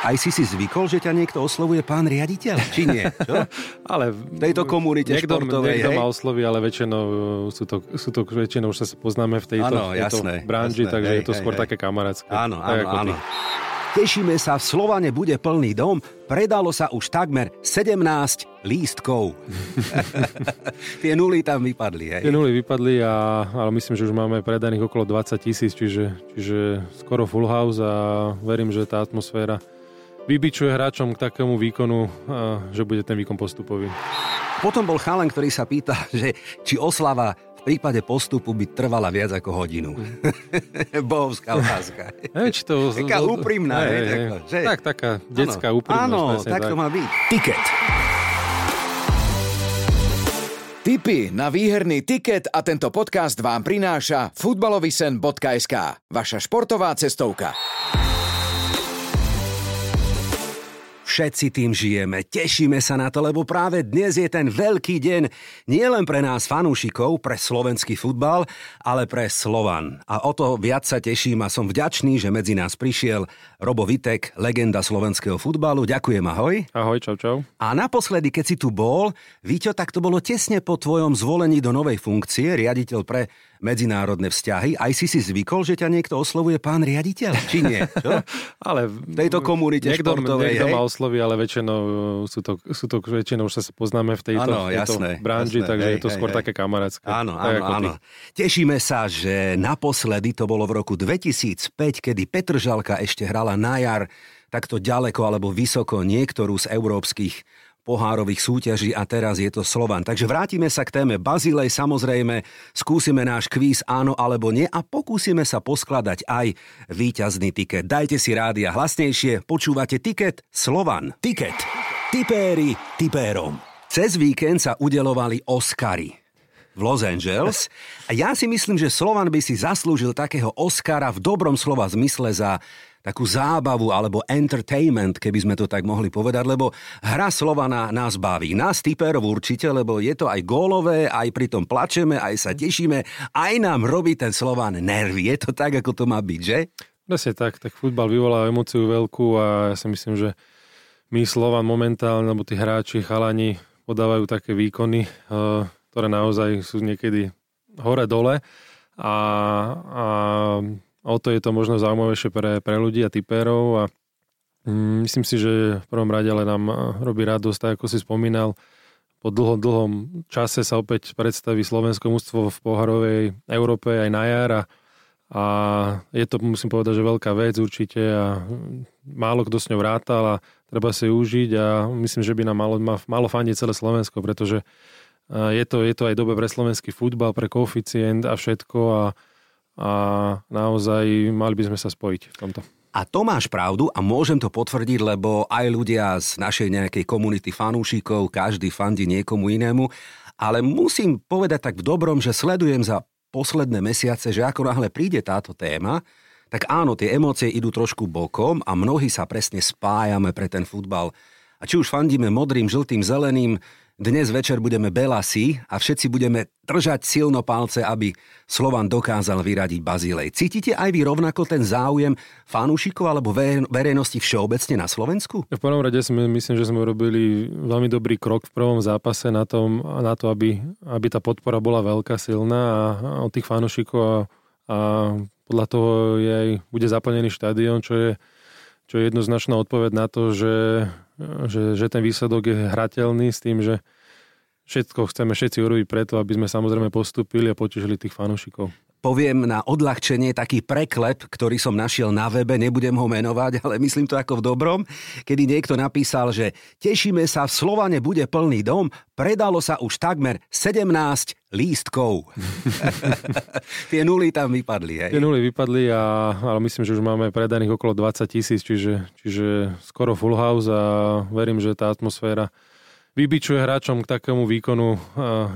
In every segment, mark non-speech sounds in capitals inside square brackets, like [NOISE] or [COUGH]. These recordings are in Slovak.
Aj si si zvykol, že ťa niekto oslovuje pán riaditeľ, či nie? Čo? [LAUGHS] ale v tejto komunite niekto, športovej, niekto hej? ma osloví, ale väčšinou uh, sú to, sú to väčšinou už sa poznáme v tejto, Áno, v tejto jasné, branži, jasné, takže hej, je to hej, skôr hej. také kamarátske. Áno, tak áno, áno. Tešíme sa, v Slovane bude plný dom, predalo sa už takmer 17 lístkov. [LAUGHS] Tie nuly tam vypadli, hej? Tie nuly vypadli, a, ale myslím, že už máme predaných okolo 20 tisíc, čiže, čiže skoro full house a verím, že tá atmosféra vybičuje hráčom k takému výkonu, že bude ten výkon postupový. Potom bol chalan, ktorý sa pýta, že či oslava v prípade postupu by trvala viac ako hodinu. [LAUGHS] Bohovská otázka. Neviem, či to... Taká úprimná, hej, hej. taká, že? Tak, taká detská Áno. úprimnosť. Áno, presne tak to má byť. Tiket. Tipy na výherný tiket a tento podcast vám prináša futbalovisen.sk, vaša športová cestovka. Všetci tým žijeme, tešíme sa na to, lebo práve dnes je ten veľký deň nielen pre nás fanúšikov, pre slovenský futbal, ale pre Slovan. A o to viac sa teším a som vďačný, že medzi nás prišiel Robo Vitek, legenda slovenského futbalu. Ďakujem, ahoj. Ahoj, čau, čau. A naposledy, keď si tu bol, Víťo, tak to bolo tesne po tvojom zvolení do novej funkcie, riaditeľ pre medzinárodné vzťahy. Aj si si zvykol, že ťa niekto oslovuje pán riaditeľ, či nie? Čo? [LAUGHS] Ale v tejto komunite niekto, športovej, niekto hej? ma osloví, ale väčšinou uh, sú to, sú to väčšinou už sa poznáme v tejto, Áno, v tejto jasné, branži, jasné, takže hej, je to hej, skôr hej. také kamarátske. Áno, tak áno, ty. áno. Tešíme sa, že naposledy to bolo v roku 2005, kedy Petržalka ešte hrala na jar takto ďaleko alebo vysoko niektorú z európskych pohárových súťaží a teraz je to Slovan. Takže vrátime sa k téme Bazilej, samozrejme skúsime náš kvíz áno alebo nie a pokúsime sa poskladať aj víťazný tiket. Dajte si rádia hlasnejšie, počúvate tiket Slovan. Tiket. Tipéri tipérom. Cez víkend sa udelovali Oscary v Los Angeles. [LAUGHS] A ja si myslím, že Slovan by si zaslúžil takého Oscara v dobrom slova zmysle za takú zábavu alebo entertainment, keby sme to tak mohli povedať, lebo hra Slovana nás baví. Nás typerov určite, lebo je to aj gólové, aj pri tom plačeme, aj sa tešíme, aj nám robí ten Slovan nervy. Je to tak, ako to má byť, že? Presne tak, tak futbal vyvolá emóciu veľkú a ja si myslím, že my Slovan momentálne, alebo tí hráči, chalani podávajú také výkony, eh, ktoré naozaj sú niekedy hore-dole a, a o to je to možno zaujímavejšie pre, pre ľudí a typérov a mm, myslím si, že v prvom rade ale nám eh, robí radosť, tak ako si spomínal, po dlhom, dlhom čase sa opäť predstaví slovenské mústvo v poharovej Európe aj na jar a, a je to, musím povedať, že veľká vec určite a mm, málo kto s ňou rátal a treba si ju užiť a myslím, že by nám malo, malo fandiť celé Slovensko, pretože a je to, je to aj dobre pre slovenský futbal, pre koeficient a všetko a, a naozaj mali by sme sa spojiť v tomto. A to máš pravdu a môžem to potvrdiť, lebo aj ľudia z našej nejakej komunity fanúšikov, každý fandí niekomu inému, ale musím povedať tak v dobrom, že sledujem za posledné mesiace, že ako náhle príde táto téma, tak áno, tie emócie idú trošku bokom a mnohí sa presne spájame pre ten futbal. A či už fandíme modrým, žltým, zeleným, dnes večer budeme belasi a všetci budeme držať silno palce, aby Slovan dokázal vyradiť Bazílej. Cítite aj vy rovnako ten záujem fanúšikov alebo ver- verejnosti všeobecne na Slovensku? V prvom rade sme, myslím, že sme urobili veľmi dobrý krok v prvom zápase na, tom, na to, aby, aby tá podpora bola veľká, silná a, a od tých fanúšikov a, a podľa toho je aj, bude zaplnený štadión, čo je, čo je jednoznačná odpoveď na to, že, že, že ten výsledok je hrateľný s tým, že všetko chceme všetci urobiť preto, aby sme samozrejme postúpili a potešili tých fanúšikov. Poviem na odľahčenie taký preklep, ktorý som našiel na webe, nebudem ho menovať, ale myslím to ako v dobrom, kedy niekto napísal, že tešíme sa, v Slovane bude plný dom, predalo sa už takmer 17 lístkov. [LAUGHS] Tie nuly tam vypadli, hej? Tie nuly vypadli, a, ale myslím, že už máme predaných okolo 20 tisíc, čiže, čiže skoro full house a verím, že tá atmosféra vybičuje hráčom k takému výkonu,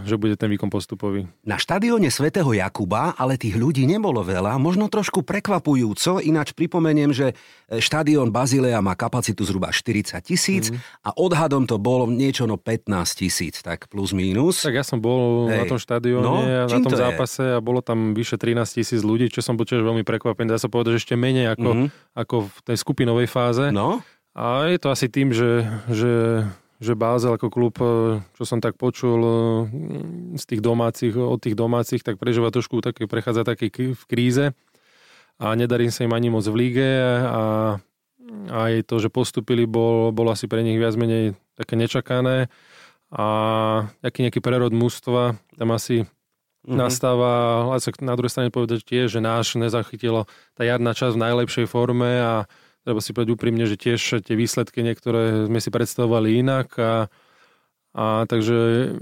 že bude ten výkon postupový. Na štadióne svätého Jakuba ale tých ľudí nebolo veľa, možno trošku prekvapujúco, ináč pripomeniem, že štadión Bazilea má kapacitu zhruba 40 tisíc mm. a odhadom to bolo niečo no 15 tisíc, tak plus mínus. Tak ja som bol Hej. na tom štadióne, No, na tom to je? zápase a bolo tam vyše 13 tisíc ľudí, čo som bol tiež veľmi prekvapený. Dá sa povedať, že ešte menej ako, Mhm. ako v tej skupinovej fáze. No, A je to asi tým, že, že, že Bázel ako klub, e, čo som tak počul e, z tých domácich, od tých domácich, tak prežíva trošku také, prechádza také v kríze a nedarí sa im ani moc v líge a aj to, že postupili, bol, bol asi pre nich viac menej také nečakané a nejaký nejaký prerod mústva tam asi mm-hmm. nastáva, ale sa na druhej strane povedať tiež, že náš nezachytilo tá jarná časť v najlepšej forme a treba si povedať úprimne, že tiež tie výsledky niektoré sme si predstavovali inak a, a takže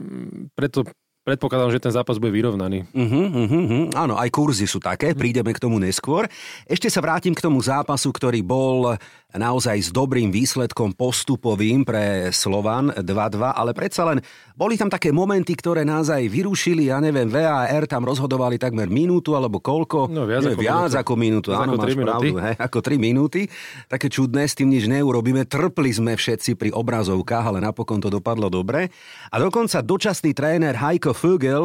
preto predpokladám, že ten zápas bude vyrovnaný. Uh-huh, uh-huh. Áno, aj kurzy sú také, prídeme k tomu neskôr. Ešte sa vrátim k tomu zápasu, ktorý bol naozaj s dobrým výsledkom postupovým pre Slovan 2-2, ale predsa len boli tam také momenty, ktoré nás aj vyrušili, ja neviem, VAR tam rozhodovali takmer minútu alebo koľko? No viac, Nie, ako, viac minútu. ako minútu. Viac áno, ako máš pravdu, hej, ako 3 minúty. Také čudné, s tým nič neurobíme. Trpli sme všetci pri obrazovkách, ale napokon to dopadlo dobre. A dokonca dočasný tréner Heiko Vögel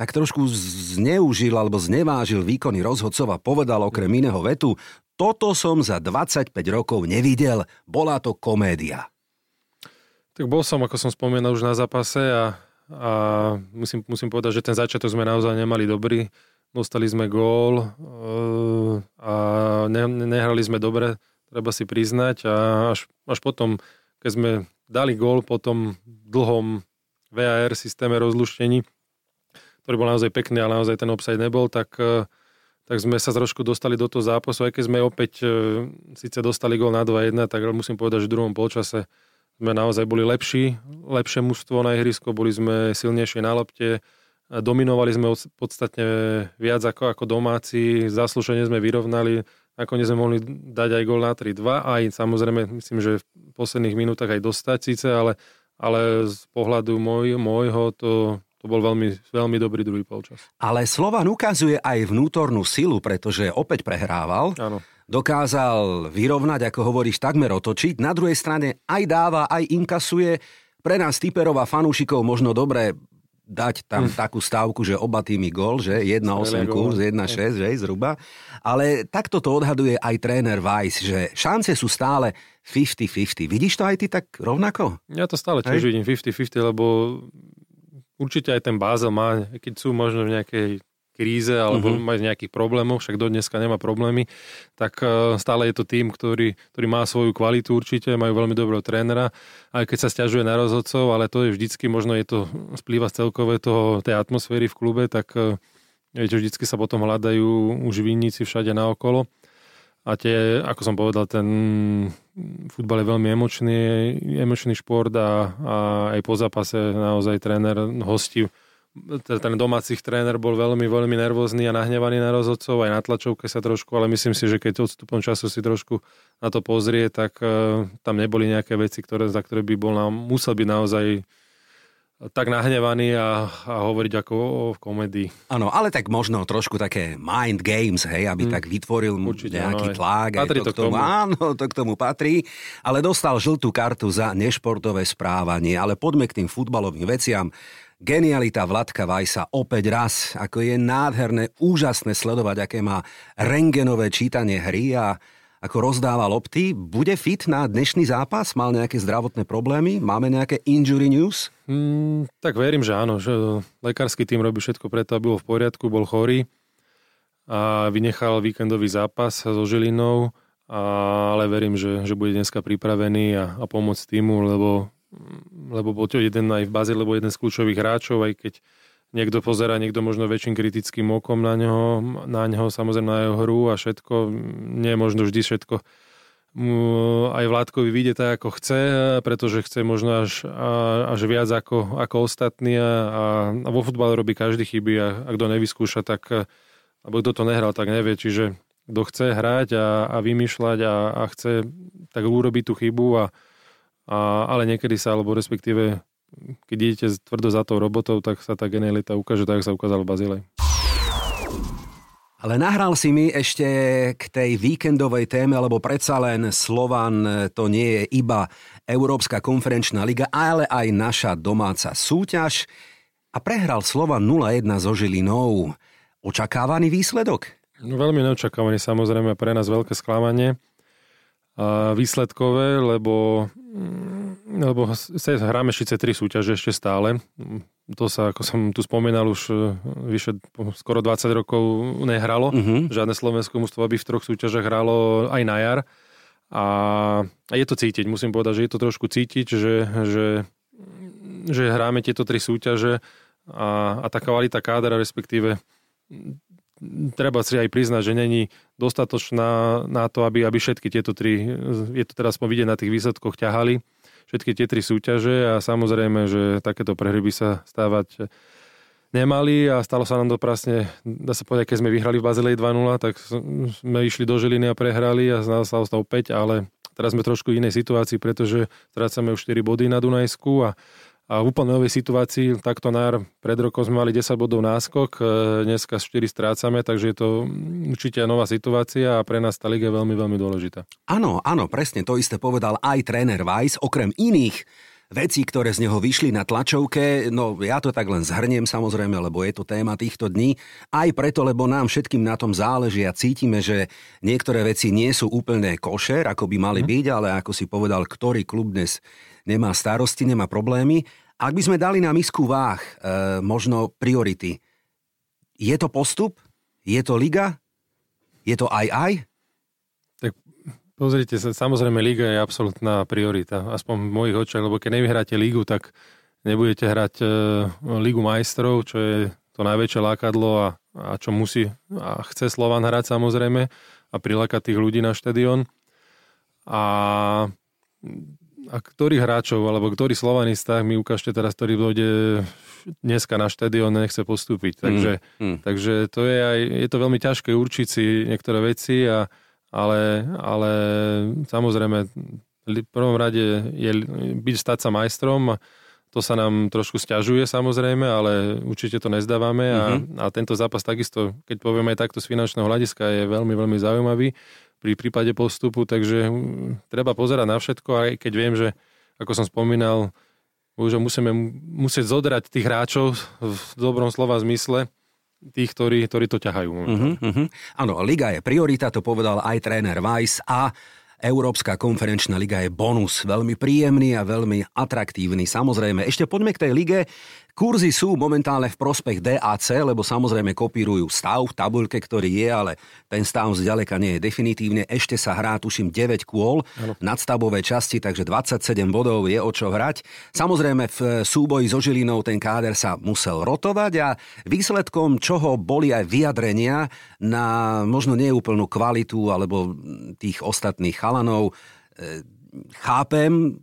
tak trošku zneužil alebo znevážil výkony rozhodcov a povedal okrem iného vetu, toto som za 25 rokov nevidel, bola to komédia. Tak bol som, ako som spomínal, už na zápase a, a musím, musím povedať, že ten začiatok sme naozaj nemali dobrý. Dostali sme gól e, a ne, nehrali sme dobre, treba si priznať. A až, až potom, keď sme dali gól po tom dlhom VAR systéme rozluštení, ktorý bol naozaj pekný, ale naozaj ten obsah nebol, tak, e, tak sme sa trošku dostali do toho zápasu. Aj keď sme opäť e, síce dostali gol na 2-1, tak musím povedať, že v druhom polčase sme naozaj boli lepší, lepšie mužstvo na ihrisko, boli sme silnejšie na lopte, dominovali sme podstatne viac ako, ako domáci, zaslúšenie sme vyrovnali, nakoniec sme mohli dať aj gol na 3-2, aj samozrejme myslím, že v posledných minútach aj dostať síce, ale, ale z pohľadu môj, môjho to, to bol veľmi, veľmi dobrý druhý polčas. Ale Slovan ukazuje aj vnútornú silu, pretože opäť prehrával. Áno. Dokázal vyrovnať, ako hovoríš, takmer otočiť. Na druhej strane aj dáva, aj inkasuje. Pre nás typerov a fanúšikov možno dobre dať tam hm. takú stávku, že oba týmy gol, že 1-8 kurz, 1-6, že zhruba. Ale takto to odhaduje aj tréner Weiss, že šance sú stále 50-50. Vidíš to aj ty tak rovnako? Ja to stále tiež vidím 50-50, lebo určite aj ten Bázel má, keď sú možno v nejakej kríze alebo uh-huh. majú nejakých problémov, však do dneska nemá problémy, tak e, stále je to tým, ktorý, ktorý má svoju kvalitu určite, majú veľmi dobrého trénera, aj keď sa stiažuje na rozhodcov, ale to je vždycky, možno je to splýva z celkové toho, tej atmosféry v klube, tak e, že vždycky sa potom hľadajú už vinníci všade naokolo. A tie, ako som povedal, ten futbal je veľmi emočný, emočný šport a, a aj po zápase naozaj tréner hostí ten domácich tréner bol veľmi, veľmi nervózny a nahnevaný na rozhodcov, aj na tlačovke sa trošku, ale myslím si, že keď odstupom času si trošku na to pozrie, tak uh, tam neboli nejaké veci, ktoré, za ktoré by bol nám, musel byť naozaj tak nahnevaný a, a hovoriť ako o, o komédii. Áno, ale tak možno trošku také mind games, hej, aby hmm. tak vytvoril Určite, nejaký áno, tlak. Patrí to, to k tomu. Áno, to k tomu patrí. Ale dostal žltú kartu za nešportové správanie. Ale poďme k tým futbalovým veciam. Genialita Vladka Vajsa opäť raz, ako je nádherné, úžasné sledovať, aké má rengenové čítanie hry a ako rozdáva lopty. Bude fit na dnešný zápas? Mal nejaké zdravotné problémy? Máme nejaké injury news? Mm, tak verím, že áno. Že lekársky tým robí všetko preto, aby bol v poriadku, bol chorý a vynechal víkendový zápas so Žilinou, ale verím, že, že bude dneska pripravený a, a pomôcť týmu, lebo, lebo bol to jeden aj v báze, lebo jeden z kľúčových hráčov, aj keď niekto pozera, niekto možno väčším kritickým okom na neho, na neho, samozrejme na jeho hru a všetko. Nie je možno vždy všetko aj Vládkovi vidie tak, ako chce, pretože chce možno až, až viac ako, ako ostatní a, a vo futbale robí každý chyby a, a kto nevyskúša, tak alebo kto to nehral, tak nevie. Čiže kto chce hrať a, a vymýšľať a, a chce tak urobiť tú chybu a, a, ale niekedy sa, alebo respektíve keď idete tvrdo za tou robotou, tak sa tá genialita ukáže, tak sa ukázal Bazilej. Ale nahral si mi ešte k tej víkendovej téme, lebo predsa len Slovan to nie je iba Európska konferenčná liga, ale aj naša domáca súťaž. A prehral Slovan 0-1 so Žilinou. Očakávaný výsledok? No, veľmi neočakávaný, samozrejme pre nás veľké sklamanie výsledkové, lebo, mm, lebo hráme síce tri súťaže ešte stále. To sa, ako som tu spomínal, už e, vyše skoro 20 rokov nehralo. Uh-huh. Žiadne slovenské mužstvo by v troch súťažach hralo aj na jar. A, a je to cítiť, musím povedať, že je to trošku cítiť, že, že, že hráme tieto tri súťaže a, a tá kvalita kádra, respektíve treba si aj priznať, že není dostatočná na to, aby, aby všetky tieto tri, je to teraz vidieť na tých výsledkoch, ťahali. Všetky tie tri súťaže a samozrejme, že takéto prehry by sa stávať nemali a stalo sa nám to prasne, dá sa povedať, keď sme vyhrali v Bazilej 2-0, tak sme išli do Žiliny a prehrali a z nás sa ostal 5, ale teraz sme trošku v inej situácii, pretože strácame už 4 body na Dunajsku a a v úplne novej situácii, takto na pred rokom sme mali 10 bodov náskok, e, dneska 4 strácame, takže je to určite nová situácia a pre nás tá liga je veľmi, veľmi dôležitá. Áno, áno, presne to isté povedal aj tréner Weiss, okrem iných veci, ktoré z neho vyšli na tlačovke, no ja to tak len zhrniem samozrejme, lebo je to téma týchto dní, aj preto, lebo nám všetkým na tom záleží a cítime, že niektoré veci nie sú úplne košer, ako by mali mm. byť, ale ako si povedal, ktorý klub dnes nemá starosti, nemá problémy. Ak by sme dali na misku váh e, možno priority, je to postup? Je to liga? Je to aj aj? Pozrite sa, samozrejme Liga je absolútna priorita, aspoň v mojich očiach, lebo keď nevyhráte Ligu, tak nebudete hrať e, Ligu majstrov, čo je to najväčšie lákadlo a, a čo musí a chce Slovan hrať samozrejme a prilákať tých ľudí na štadión. A, a ktorých hráčov, alebo ktorý slovanistách mi ukážte teraz, ktorý dojde dneska na štadión nechce postúpiť. Takže, mm, mm. takže to je aj, je to veľmi ťažké určiť si niektoré veci a, ale, ale samozrejme v prvom rade je byť stať sa majstrom to sa nám trošku stiažuje samozrejme, ale určite to nezdávame a, mm-hmm. a tento zápas takisto, keď povieme aj takto z finančného hľadiska, je veľmi, veľmi zaujímavý pri prípade postupu, takže treba pozerať na všetko, aj keď viem, že ako som spomínal, už musíme musieť zodrať tých hráčov v dobrom slova zmysle, tých, ktorí, ktorí to ťahajú. Uh-huh, uh-huh. Áno, liga je priorita, to povedal aj tréner Weiss a Európska konferenčná liga je bonus, veľmi príjemný a veľmi atraktívny. Samozrejme, ešte poďme k tej lige. Kurzy sú momentálne v prospech DAC, lebo samozrejme kopírujú stav v tabuľke, ktorý je, ale ten stav zďaleka nie je definitívne. Ešte sa hrá, tuším, 9 kôl ano. nadstavové časti, takže 27 bodov je o čo hrať. Samozrejme v súboji so Žilinou ten káder sa musel rotovať a výsledkom čoho boli aj vyjadrenia na možno neúplnú kvalitu alebo tých ostatných chalanov. E, chápem,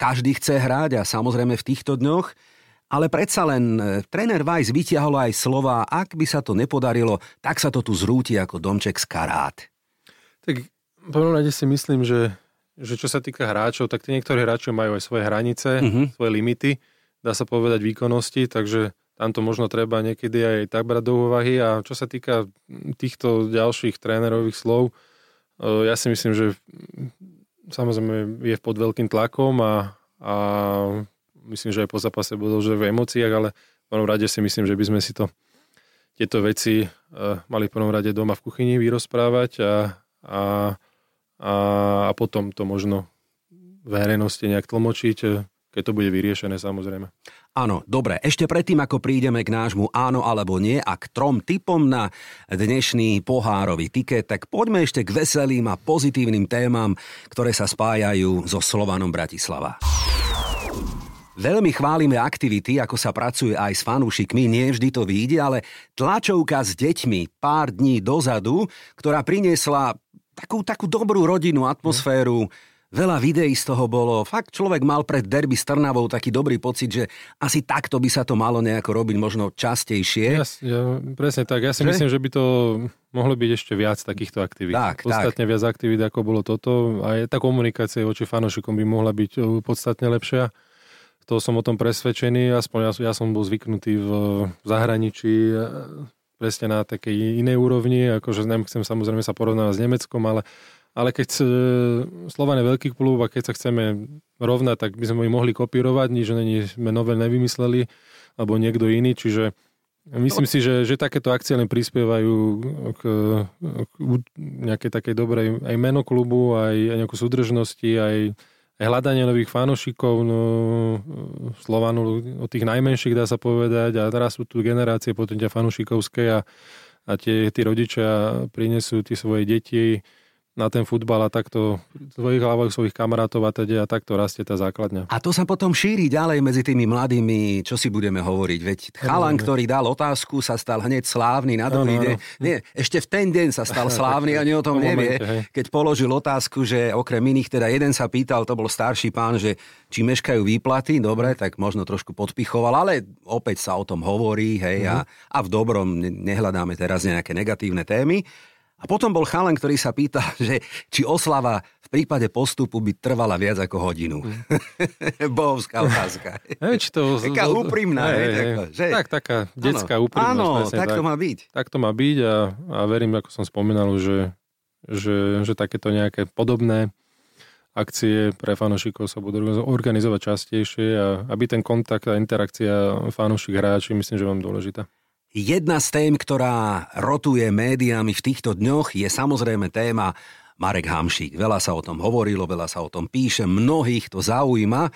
každý chce hrať a samozrejme v týchto dňoch ale predsa len e, tréner Weiss vytiahol aj slova, ak by sa to nepodarilo, tak sa to tu zrúti ako domček z karát. Tak prvom rade si myslím, že, že čo sa týka hráčov, tak tí niektorí hráči majú aj svoje hranice, uh-huh. svoje limity, dá sa povedať výkonnosti, takže tam to možno treba niekedy aj tak brať do úvahy. A čo sa týka týchto ďalších trénerových slov, e, ja si myslím, že samozrejme je pod veľkým tlakom a, a myslím, že aj po zápase bolo že v emóciách, ale v prvom rade si myslím, že by sme si to tieto veci uh, mali v prvom rade doma v kuchyni vyrozprávať a, a, a, a potom to možno verejnosti nejak tlmočiť, eh, keď to bude vyriešené samozrejme. Áno, dobre, ešte predtým, ako prídeme k nášmu áno alebo nie a k trom typom na dnešný pohárový tiket, tak poďme ešte k veselým a pozitívnym témam, ktoré sa spájajú so Slovanom Bratislava. Veľmi chválime aktivity, ako sa pracuje aj s fanúšikmi, nie vždy to vyjde, ale tlačovka s deťmi pár dní dozadu, ktorá priniesla takú, takú dobrú rodinnú atmosféru, veľa videí z toho bolo. Fakt človek mal pred derby s Trnavou taký dobrý pocit, že asi takto by sa to malo nejako robiť možno častejšie. Ja, ja, presne tak. Ja si že? myslím, že by to mohlo byť ešte viac takýchto aktivít. Tak, podstatne tak. viac aktivít, ako bolo toto. A tá komunikácia voči fanúšikom by mohla byť podstatne lepšia to som o tom presvedčený, aspoň ja, ja som bol zvyknutý v, zahraničí e, presne na takej inej úrovni, akože nechcem samozrejme sa porovnávať s Nemeckom, ale, ale keď e, Slovan je veľký klub a keď sa chceme rovnať, tak by sme ich mohli kopírovať, nič není, sme nové nevymysleli, alebo niekto iný, čiže Myslím si, že, že takéto akcie len prispievajú k, k nejakej takej dobrej aj meno klubu, aj, aj nejakú súdržnosti, aj hľadanie nových fanošikov, no, Slovanu od tých najmenších dá sa povedať a teraz sú tu generácie potom ťa fanošikovské a, a tie, tí rodičia prinesú tie svoje deti na ten futbal a takto svojich hlavách, svojich kamarátov a teda a takto rastie tá základňa. A to sa potom šíri ďalej medzi tými mladými, čo si budeme hovoriť. Veď chalan, ktorý dal otázku, sa stal hneď slávny na druhý deň. Nie, ešte v ten deň sa stal [LAUGHS] slávny, ani o tom nevie. Keď položil otázku, že okrem iných, teda jeden sa pýtal, to bol starší pán, že či meškajú výplaty, dobre, tak možno trošku podpichoval, ale opäť sa o tom hovorí, hej, a, mhm. a v dobrom nehľadáme teraz nejaké negatívne témy. A potom bol chalan, ktorý sa pýtal, [LAUGHS] že či oslava v prípade postupu by trvala viac ako hodinu. Mm. [LAUGHS] Bohovská otázka. [LAUGHS] Hej, či to, taká úprimná. Hej, hej, taká, že... Tak, taká detská ano, úprimnosť. Áno, tak, tak to má byť. Tak to má byť a, a verím, ako som spomínal, že, že, že takéto nejaké podobné akcie pre fanošikov sa budú organizovať častejšie a aby ten kontakt a interakcia fanošik hráči myslím, že vám dôležitá. Jedna z tém, ktorá rotuje médiami v týchto dňoch, je samozrejme téma Marek Hamšík. Veľa sa o tom hovorilo, veľa sa o tom píše, mnohých to zaujíma.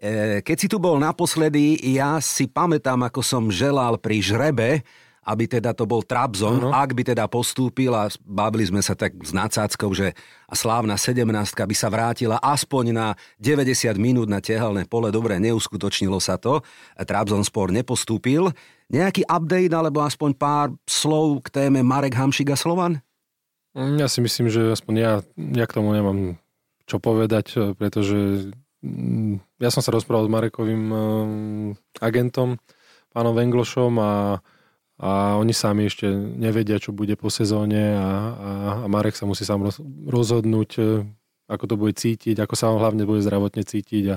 E, keď si tu bol naposledy, ja si pamätám, ako som želal pri žrebe, aby teda to bol Trabzon, uh-huh. ak by teda postúpil a bavili sme sa tak s nadsázkou, že a slávna 17 by sa vrátila aspoň na 90 minút na tehalné pole. Dobre, neuskutočnilo sa to. Trabzon spor nepostúpil. Nejaký update alebo aspoň pár slov k téme Marek Hamšik a Slovan? Ja si myslím, že aspoň ja, ja k tomu nemám čo povedať, pretože mm, ja som sa rozprával s Marekovým um, agentom, pánom Venglošom a a oni sami ešte nevedia, čo bude po sezóne a, a, a Marek sa musí sám roz, rozhodnúť, e, ako to bude cítiť, ako sa on hlavne bude zdravotne cítiť a,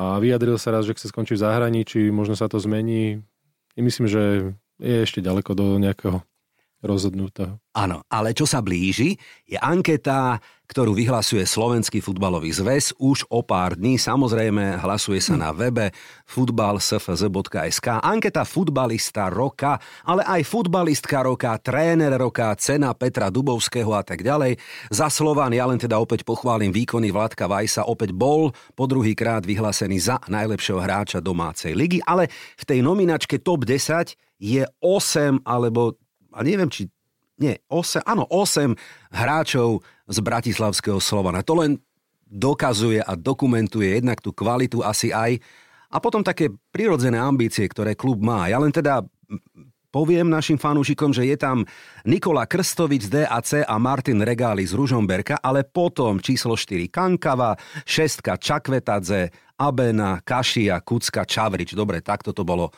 a vyjadril sa raz, že chce skončiť v zahraničí, možno sa to zmení. Myslím, že je ešte ďaleko do nejakého rozhodnutého. Áno, ale čo sa blíži, je anketa, ktorú vyhlasuje Slovenský futbalový zväz už o pár dní. Samozrejme, hlasuje sa na webe futbalsfz.sk. Anketa futbalista roka, ale aj futbalistka roka, tréner roka, cena Petra Dubovského a tak ďalej. Za Slován ja len teda opäť pochválim výkony Vladka Vajsa. Opäť bol po druhý krát vyhlásený za najlepšieho hráča domácej ligy, ale v tej nominačke top 10 je 8 alebo a neviem, či nie, 8, áno, 8 hráčov z Bratislavského Slovana. To len dokazuje a dokumentuje jednak tú kvalitu asi aj a potom také prirodzené ambície, ktoré klub má. Ja len teda poviem našim fanúšikom, že je tam Nikola Krstovič z DAC a Martin Regáli z Ružomberka, ale potom číslo 4 Kankava, 6 Čakvetadze, Abena, Kašia, Kucka, Čavrič. Dobre, takto to bolo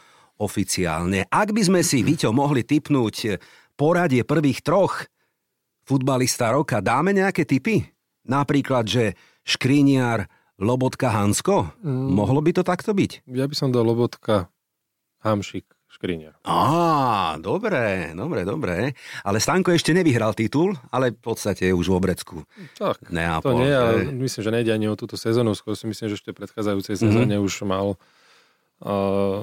oficiálne. Ak by sme si, Vyťo, mohli typnúť poradie prvých troch futbalista roka, dáme nejaké typy? Napríklad, že Škriniar, Lobotka, Hansko? Mm. Mohlo by to takto byť? Ja by som dal Lobotka, Hamšik, Škriniar. Á, dobre, dobre, dobre. Ale Stanko ešte nevyhral titul, ale v podstate je už v obrecku. Tak, Neapol, to nie, ale myslím, že nejde ani o túto sezónu, skôr si myslím, že ešte v predchádzajúcej sezóne mm-hmm. už mal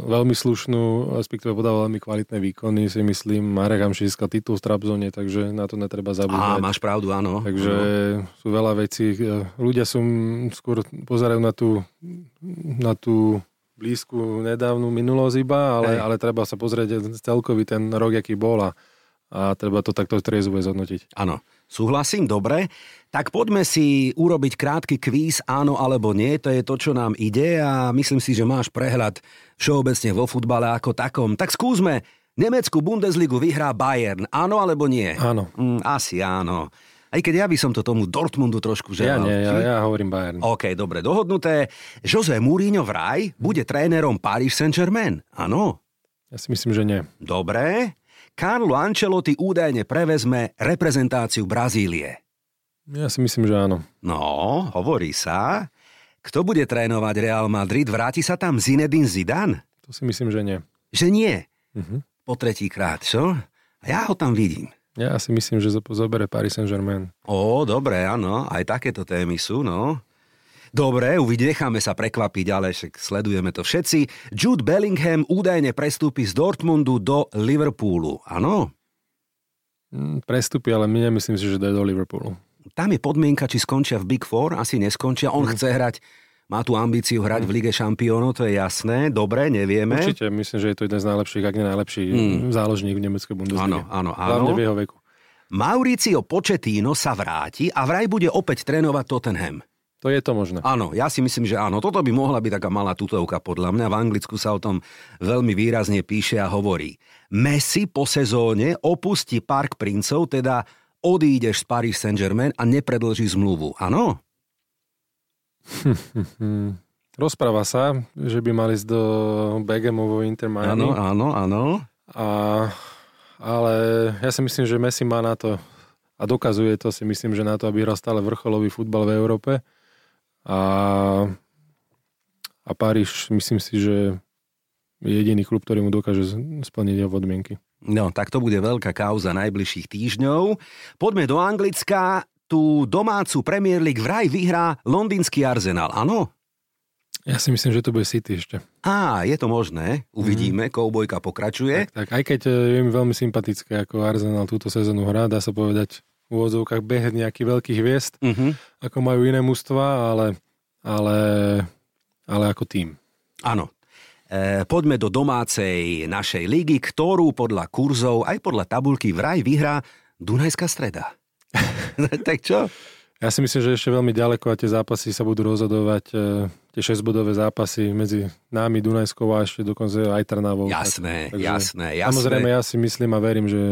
veľmi slušnú, respektíve podával veľmi kvalitné výkony, si myslím. Marek Hamši získal titul v Trabzone, takže na to netreba zabúdať. Á, máš pravdu, áno. Takže áno. sú veľa vecí. Ľudia sú skôr pozerajú na tú, na tú blízku nedávnu minulosť iba, ale, ale treba sa pozrieť celkový ten rok, aký bol a, a treba to takto triezvo zhodnotiť. Áno, súhlasím, dobre. Tak poďme si urobiť krátky kvíz, áno alebo nie, to je to, čo nám ide a myslím si, že máš prehľad všeobecne vo futbale ako takom. Tak skúsme, Nemeckú Bundesligu vyhrá Bayern, áno alebo nie? Áno. Mm, asi áno. Aj keď ja by som to tomu Dortmundu trošku želal. Ja nie, ja, ja hovorím Bayern. OK, dobre, dohodnuté. Jose Mourinho vraj bude trénerom Paris Saint-Germain, áno? Ja si myslím, že nie. Dobre. Carlo Ancelotti údajne prevezme reprezentáciu Brazílie. Ja si myslím, že áno. No, hovorí sa. Kto bude trénovať Real Madrid? Vráti sa tam Zinedine Zidane? To si myslím, že nie. Že nie? Uh-huh. Po tretíkrát, čo? A ja ho tam vidím. Ja si myslím, že zobere Paris Saint-Germain. Ó, dobre, áno. Aj takéto témy sú, no. Dobre, uvidí, necháme sa prekvapiť, ale však sledujeme to všetci. Jude Bellingham údajne prestúpi z Dortmundu do Liverpoolu, áno? Mm, prestúpi, ale my nemyslím si, že dá do Liverpoolu. Tam je podmienka, či skončia v Big Four, asi neskončia. On mm. chce hrať má tu ambíciu hrať v Lige šampiónov, to je jasné. Dobre, nevieme. Určite, myslím, že je to jeden z najlepších, ak nie najlepší mm. záložník v nemeckej Bundesliga. Áno, áno, áno. Hlavne v jeho veku. Mauricio Pochettino sa vráti a vraj bude opäť trénovať Tottenham. To je to možné. Áno, ja si myslím, že áno. Toto by mohla byť taká malá tutovka podľa mňa. V Anglicku sa o tom veľmi výrazne píše a hovorí. Messi po sezóne opustí Park princov, teda odídeš z Paris Saint-Germain a nepredlží zmluvu. Áno? [LAUGHS] Rozpráva sa, že by mali ísť do Begemovo Inter Miami. Áno, áno, áno. A, ale ja si myslím, že Messi má na to a dokazuje to si myslím, že na to, aby hral stále vrcholový futbal v Európe. A, a Paríž myslím si, že je jediný klub, ktorý mu dokáže splniť jeho podmienky. No, tak to bude veľká kauza najbližších týždňov. Poďme do Anglicka tú domácu Premier League vraj vyhrá londýnsky Arsenal, áno? Ja si myslím, že to bude City ešte. Á, je to možné. Uvidíme, mm. koubojka pokračuje. Tak, tak, aj keď e, je mi veľmi sympatické, ako Arsenal túto sezónu hrá, dá sa povedať v úvodzovkách behet nejakých veľkých hviezd, mm-hmm. ako majú iné mužstva, ale, ale, ale ako tým. Áno. E, poďme do domácej našej ligy, ktorú podľa kurzov aj podľa tabulky vraj vyhrá Dunajská streda. [LAUGHS] tak čo? Ja si myslím, že ešte veľmi ďaleko a tie zápasy sa budú rozhodovať, e, tie 6-bodové zápasy medzi námi, Dunajskou a ešte dokonca aj Trnavou. Jasné, tak, takže, jasné, jasné. Samozrejme, ja si myslím a verím, že,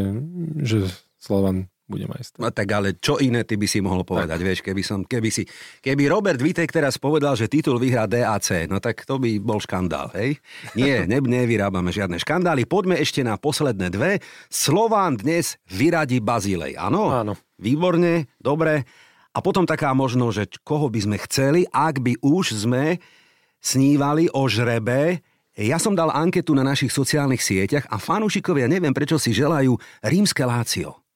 že Slovan bude majster. No tak ale čo iné ty by si mohol povedať, tak. vieš, keby, som, keby, si, keby Robert Vitek teraz povedal, že titul vyhrá DAC, no tak to by bol škandál, hej? Nie, [LAUGHS] ne, nevyrábame žiadne škandály. Poďme ešte na posledné dve. Slován dnes vyradí Bazilej, áno? Áno. Výborne, dobre. A potom taká možnosť, že koho by sme chceli, ak by už sme snívali o žrebe, ja som dal anketu na našich sociálnych sieťach a fanúšikovia neviem prečo si želajú rímske Lácio.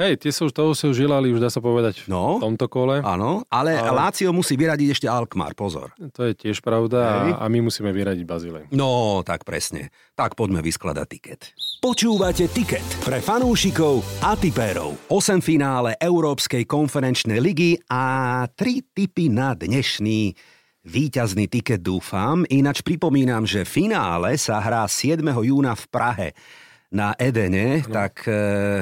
Hej, tie už toho sa už žilali, už dá sa povedať no, v tomto kole. Áno, ale, ale Lácio musí vyradiť ešte Alkmaar, pozor. To je tiež pravda a, a my musíme vyradiť Bazilej. No, tak presne. Tak poďme vyskladať tiket. Počúvate tiket pre fanúšikov a tipérov. 8 finále Európskej konferenčnej ligy a 3 tipy na dnešný Výťazný tiket dúfam, ináč pripomínam, že finále sa hrá 7. júna v Prahe na Edene, no. tak e,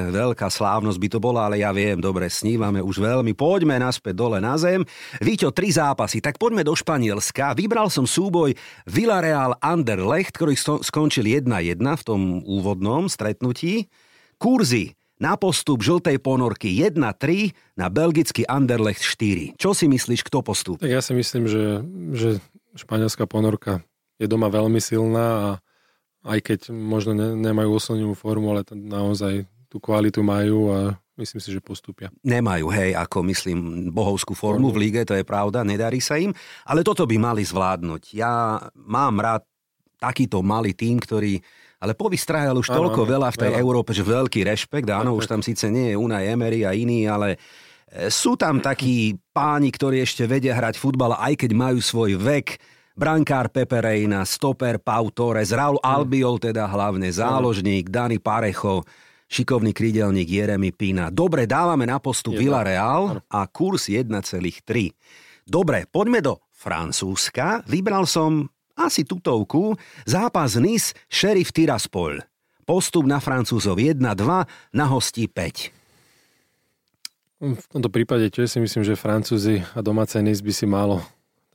veľká slávnosť by to bola, ale ja viem, dobre, snívame už veľmi. Poďme naspäť dole na zem. Víťo, tri zápasy, tak poďme do Španielska. Vybral som súboj Villarreal Anderlecht, ktorý skončil 1-1 v tom úvodnom stretnutí. Kurzy na postup žltej ponorky 1-3, na belgický Anderlecht 4. Čo si myslíš, kto postup? Tak ja si myslím, že, že španielská ponorka je doma veľmi silná a aj keď možno ne, nemajú oslnenú formu, ale naozaj tú kvalitu majú a myslím si, že postupia. Nemajú, hej, ako myslím, bohovskú formu v líge, to je pravda, nedarí sa im, ale toto by mali zvládnuť. Ja mám rád takýto malý tým, ktorý ale povystrajal už ano, toľko ano, veľa v tej veľa. Európe, že veľký rešpekt, áno, už tam síce nie je Unai Emery a iní, ale e, sú tam takí páni, ktorí ešte vedia hrať futbal, aj keď majú svoj vek, brankár Pepe Reina, stoper Pau Torres, Raul Albiol teda hlavne, záložník Dani Parecho, šikovný krídelník Jeremy Pina. Dobre, dávame na postup Villarreal a kurz 1,3. Dobre, poďme do Francúzska. Vybral som asi tutovku. Zápas Nice, Sheriff Tiraspol. Postup na Francúzov 1-2, na hostí 5. V tomto prípade tiež si myslím, že Francúzi a domáce Nice by si malo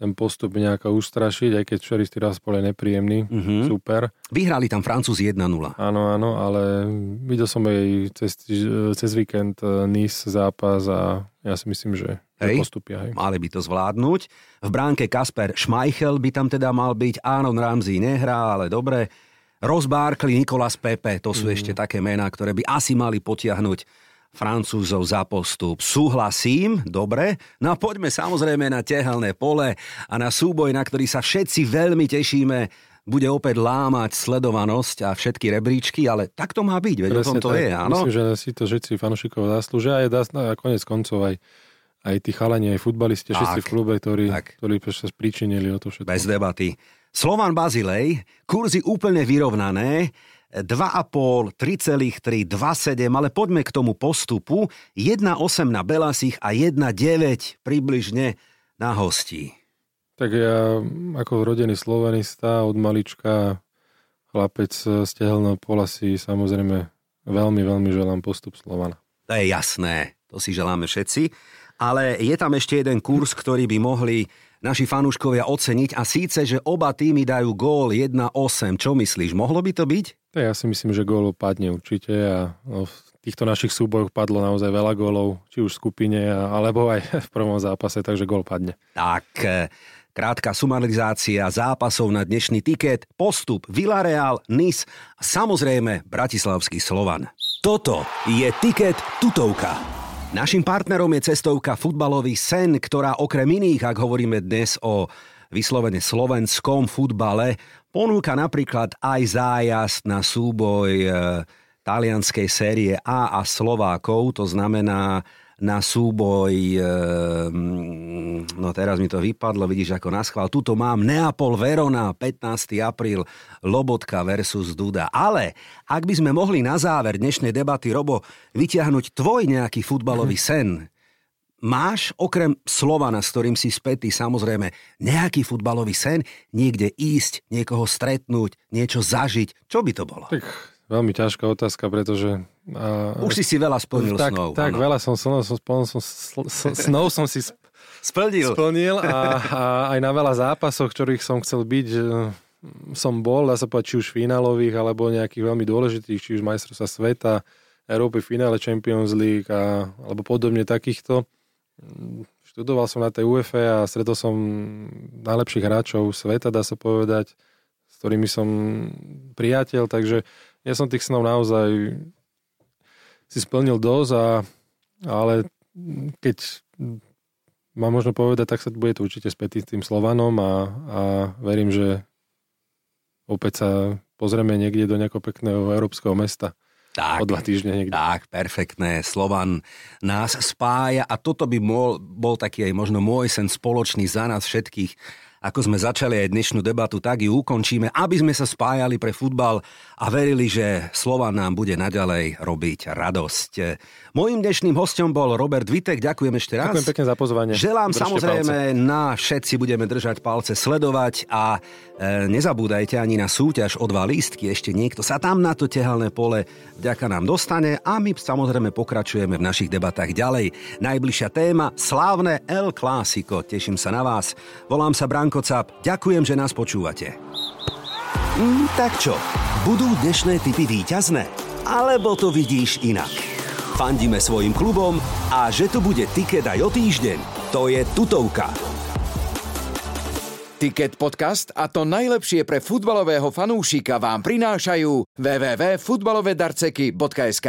ten postup nejako ustrašiť, aj keď Sheriff Tiraspol je nepríjemný, mm-hmm. super. Vyhrali tam Francúzi 1-0. Áno, áno, ale videl som aj cez, cez víkend eh, Nice zápas a ja si myslím, že, hej, postupia. Hej. Mali by to zvládnuť. V bránke Kasper Schmeichel by tam teda mal byť. Aaron Ramsey nehrá, ale dobre. Ross Barkley, Nikolas Pepe, to sú mm. ešte také mená, ktoré by asi mali potiahnuť Francúzov za postup. Súhlasím, dobre. No a poďme samozrejme na tehelné pole a na súboj, na ktorý sa všetci veľmi tešíme. Bude opäť lámať sledovanosť a všetky rebríčky, ale tak to má byť, veď o tom to tak. je, áno? Myslím, že si to všetci fanúšikov zaslúžia a je dá, no, konec koncov aj aj tí chalani, aj futbalisti, Tak, všetci v klube, ktorí, tak. ktorí sa spríčinili o to všetko. Bez debaty. Slovan Bazilej, kurzy úplne vyrovnané, 2,5, 3,3, 2,7, ale poďme k tomu postupu. 1,8 na Belasich a 1,9 približne na hostí. Tak ja ako rodený slovanista od malička chlapec z Tehelného pola si samozrejme veľmi, veľmi želám postup Slovana. To je jasné, to si želáme všetci. Ale je tam ešte jeden kurz, ktorý by mohli naši fanúškovia oceniť a síce, že oba týmy dajú gól 1-8. Čo myslíš, mohlo by to byť? Ja si myslím, že gól padne určite a no, v týchto našich súbojoch padlo naozaj veľa gólov, či už v skupine, alebo aj [LAUGHS] v prvom zápase, takže gól padne. Tak, e, krátka sumarizácia zápasov na dnešný tiket, postup Villarreal, Nice a samozrejme Bratislavský Slovan. Toto je tiket tutovka. Našim partnerom je cestovka Futbalový sen, ktorá okrem iných, ak hovoríme dnes o vyslovene slovenskom futbale, ponúka napríklad aj zájazd na súboj e, talianskej série A a Slovákov, to znamená na súboj, e, mm, no teraz mi to vypadlo, vidíš ako na schvál, tuto mám Neapol Verona, 15. apríl, Lobotka versus Duda. Ale ak by sme mohli na záver dnešnej debaty, Robo, vytiahnuť tvoj nejaký futbalový sen, Máš okrem Slovana, s ktorým si spätý, samozrejme, nejaký futbalový sen, niekde ísť, niekoho stretnúť, niečo zažiť? Čo by to bolo? Tak veľmi ťažká otázka, pretože... A, Už si si veľa splnil tak, snov. Tak, áno. veľa som snov, som, splnil, som, snov som si sp- Splnil. splnil a, a aj na veľa zápasoch, ktorých som chcel byť, som bol, dá sa povedať, či už finálových, alebo nejakých veľmi dôležitých, či už majstrovstva sveta, Európy, finále Champions League a, alebo podobne takýchto. Študoval som na tej UEFA a stretol som najlepších hráčov sveta, dá sa povedať, s ktorými som priateľ, takže ja som tých snov naozaj si splnil dosť, a, ale keď mám možno povedať, tak sa bude to určite späť tým Slovanom a, a verím, že opäť sa pozrieme niekde do nejakého pekného európskeho mesta Tak. o dva týždne niekde. Tak, perfektné. Slovan nás spája a toto by bol, bol taký aj možno môj sen spoločný za nás všetkých. Ako sme začali aj dnešnú debatu, tak ju ukončíme, aby sme sa spájali pre futbal a verili, že Slovan nám bude naďalej robiť radosť. Mojím dnešným hostom bol Robert Vitek, ďakujem ešte raz. Ďakujem pekne za pozvanie. Želám Držte samozrejme palce. na všetci budeme držať palce, sledovať a e, nezabúdajte ani na súťaž o dva lístky. Ešte niekto sa tam na to tehalné pole vďaka nám dostane a my samozrejme pokračujeme v našich debatách ďalej. Najbližšia téma slávne El Clásico. Teším sa na vás. Volám sa Branko Cap. Ďakujem, že nás počúvate. Mm, tak čo, budú dnešné typy víťazné? Alebo to vidíš inak? Fandíme svojim klubom a že tu bude tiket aj o týždeň, to je tutovka. Ticket podcast a to najlepšie pre futbalového fanúšika vám prinášajú www.futbalovedarceky.sk